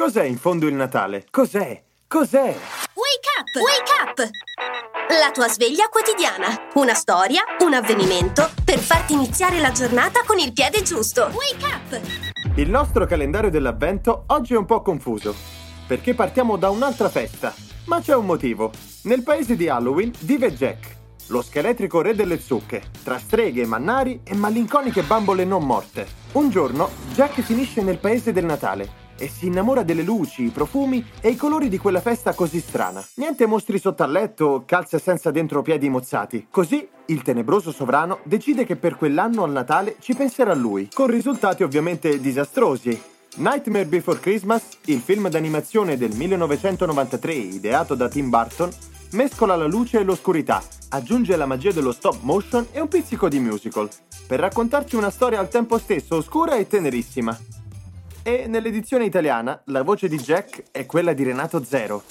Cos'è in fondo il Natale? Cos'è? Cos'è? Wake up! Wake up! La tua sveglia quotidiana. Una storia, un avvenimento per farti iniziare la giornata con il piede giusto. Wake up! Il nostro calendario dell'avvento oggi è un po' confuso, perché partiamo da un'altra festa. Ma c'è un motivo. Nel paese di Halloween vive Jack, lo scheletrico re delle zucche, tra streghe, mannari e malinconiche bambole non morte. Un giorno Jack finisce nel paese del Natale e si innamora delle luci, i profumi e i colori di quella festa così strana. Niente mostri sotto al letto, calze senza dentro piedi mozzati. Così il tenebroso sovrano decide che per quell'anno al Natale ci penserà lui, con risultati ovviamente disastrosi. Nightmare Before Christmas, il film d'animazione del 1993 ideato da Tim Burton, mescola la luce e l'oscurità, aggiunge la magia dello stop motion e un pizzico di musical, per raccontarci una storia al tempo stesso oscura e tenerissima. E nell'edizione italiana la voce di Jack è quella di Renato Zero,